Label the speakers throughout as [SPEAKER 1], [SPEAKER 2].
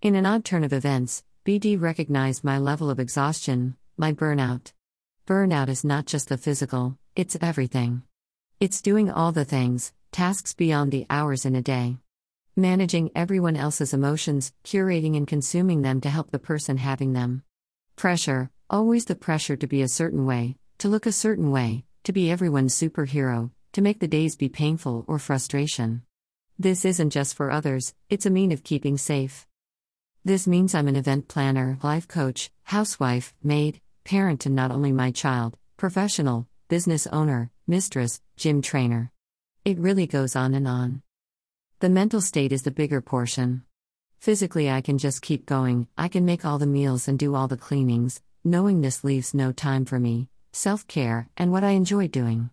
[SPEAKER 1] In an odd turn of events, BD recognized my level of exhaustion, my burnout. Burnout is not just the physical, it's everything. It's doing all the things, tasks beyond the hours in a day. Managing everyone else's emotions, curating and consuming them to help the person having them. Pressure, always the pressure to be a certain way, to look a certain way, to be everyone's superhero, to make the days be painful or frustration. This isn't just for others, it's a mean of keeping safe. This means I'm an event planner, life coach, housewife, maid, parent to not only my child, professional, business owner, mistress, gym trainer. It really goes on and on. The mental state is the bigger portion. Physically, I can just keep going, I can make all the meals and do all the cleanings, knowing this leaves no time for me, self care, and what I enjoy doing.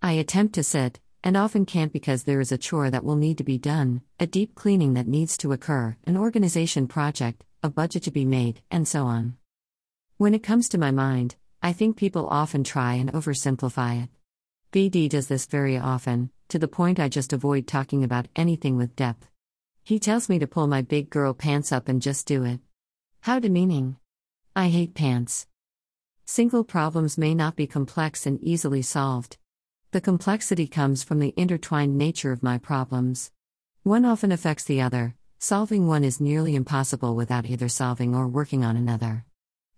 [SPEAKER 1] I attempt to sit, and often can't because there is a chore that will need to be done, a deep cleaning that needs to occur, an organization project, a budget to be made, and so on. When it comes to my mind, I think people often try and oversimplify it. BD does this very often, to the point I just avoid talking about anything with depth. He tells me to pull my big girl pants up and just do it. How demeaning. I hate pants. Single problems may not be complex and easily solved. The complexity comes from the intertwined nature of my problems. One often affects the other, solving one is nearly impossible without either solving or working on another.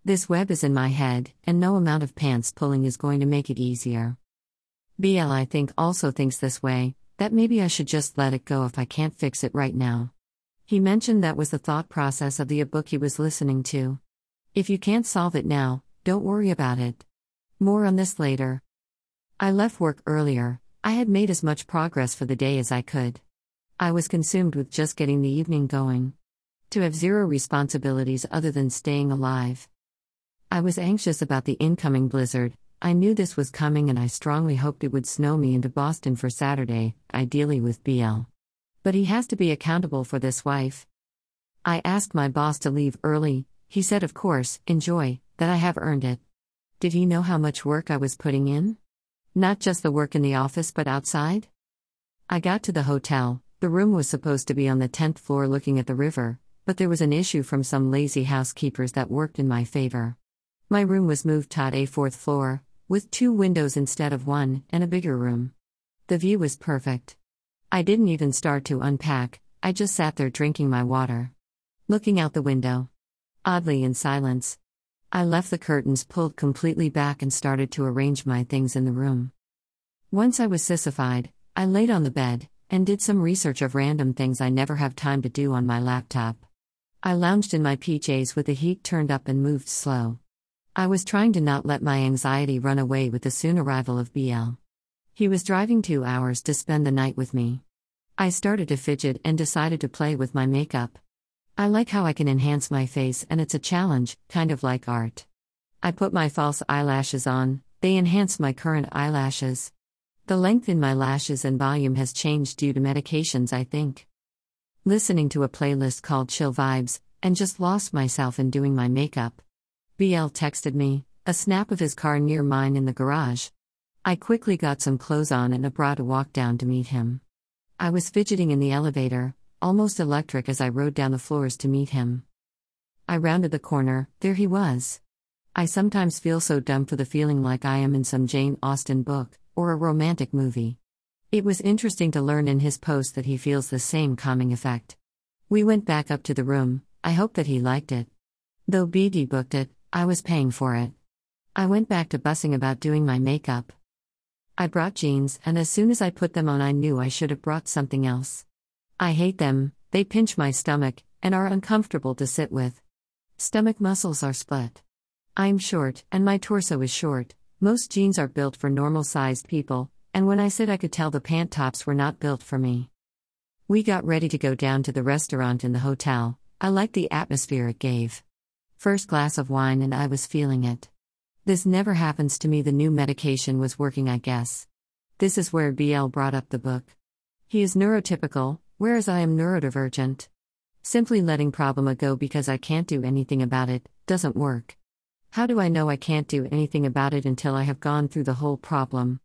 [SPEAKER 1] This web is in my head, and no amount of pants pulling is going to make it easier. BL, I think, also thinks this way that maybe I should just let it go if I can't fix it right now. He mentioned that was the thought process of the book he was listening to. If you can't solve it now, don't worry about it. More on this later. I left work earlier, I had made as much progress for the day as I could. I was consumed with just getting the evening going. To have zero responsibilities other than staying alive. I was anxious about the incoming blizzard, I knew this was coming and I strongly hoped it would snow me into Boston for Saturday, ideally with BL. But he has to be accountable for this wife. I asked my boss to leave early, he said, of course, enjoy, that I have earned it. Did he know how much work I was putting in? Not just the work in the office but outside? I got to the hotel, the room was supposed to be on the 10th floor looking at the river, but there was an issue from some lazy housekeepers that worked in my favor. My room was moved to a fourth floor, with two windows instead of one, and a bigger room. The view was perfect. I didn't even start to unpack, I just sat there drinking my water. Looking out the window. Oddly in silence. I left the curtains pulled completely back and started to arrange my things in the room. Once I was sissified, I laid on the bed and did some research of random things I never have time to do on my laptop. I lounged in my PJs with the heat turned up and moved slow. I was trying to not let my anxiety run away with the soon arrival of BL. He was driving two hours to spend the night with me. I started to fidget and decided to play with my makeup. I like how I can enhance my face and it's a challenge, kind of like art. I put my false eyelashes on, they enhance my current eyelashes. The length in my lashes and volume has changed due to medications, I think. Listening to a playlist called Chill Vibes, and just lost myself in doing my makeup. BL texted me, a snap of his car near mine in the garage. I quickly got some clothes on and a bra to walk down to meet him. I was fidgeting in the elevator, almost electric as I rode down the floors to meet him. I rounded the corner, there he was. I sometimes feel so dumb for the feeling like I am in some Jane Austen book, or a romantic movie. It was interesting to learn in his post that he feels the same calming effect. We went back up to the room, I hope that he liked it. Though BD booked it, I was paying for it. I went back to bussing about doing my makeup. I brought jeans, and as soon as I put them on, I knew I should have brought something else. I hate them, they pinch my stomach, and are uncomfortable to sit with. Stomach muscles are split. I'm short, and my torso is short. Most jeans are built for normal sized people, and when I sit, I could tell the pant tops were not built for me. We got ready to go down to the restaurant in the hotel. I liked the atmosphere it gave. First glass of wine, and I was feeling it. This never happens to me. The new medication was working, I guess. This is where BL brought up the book. He is neurotypical, whereas I am neurodivergent. Simply letting problema go because I can't do anything about it doesn't work. How do I know I can't do anything about it until I have gone through the whole problem?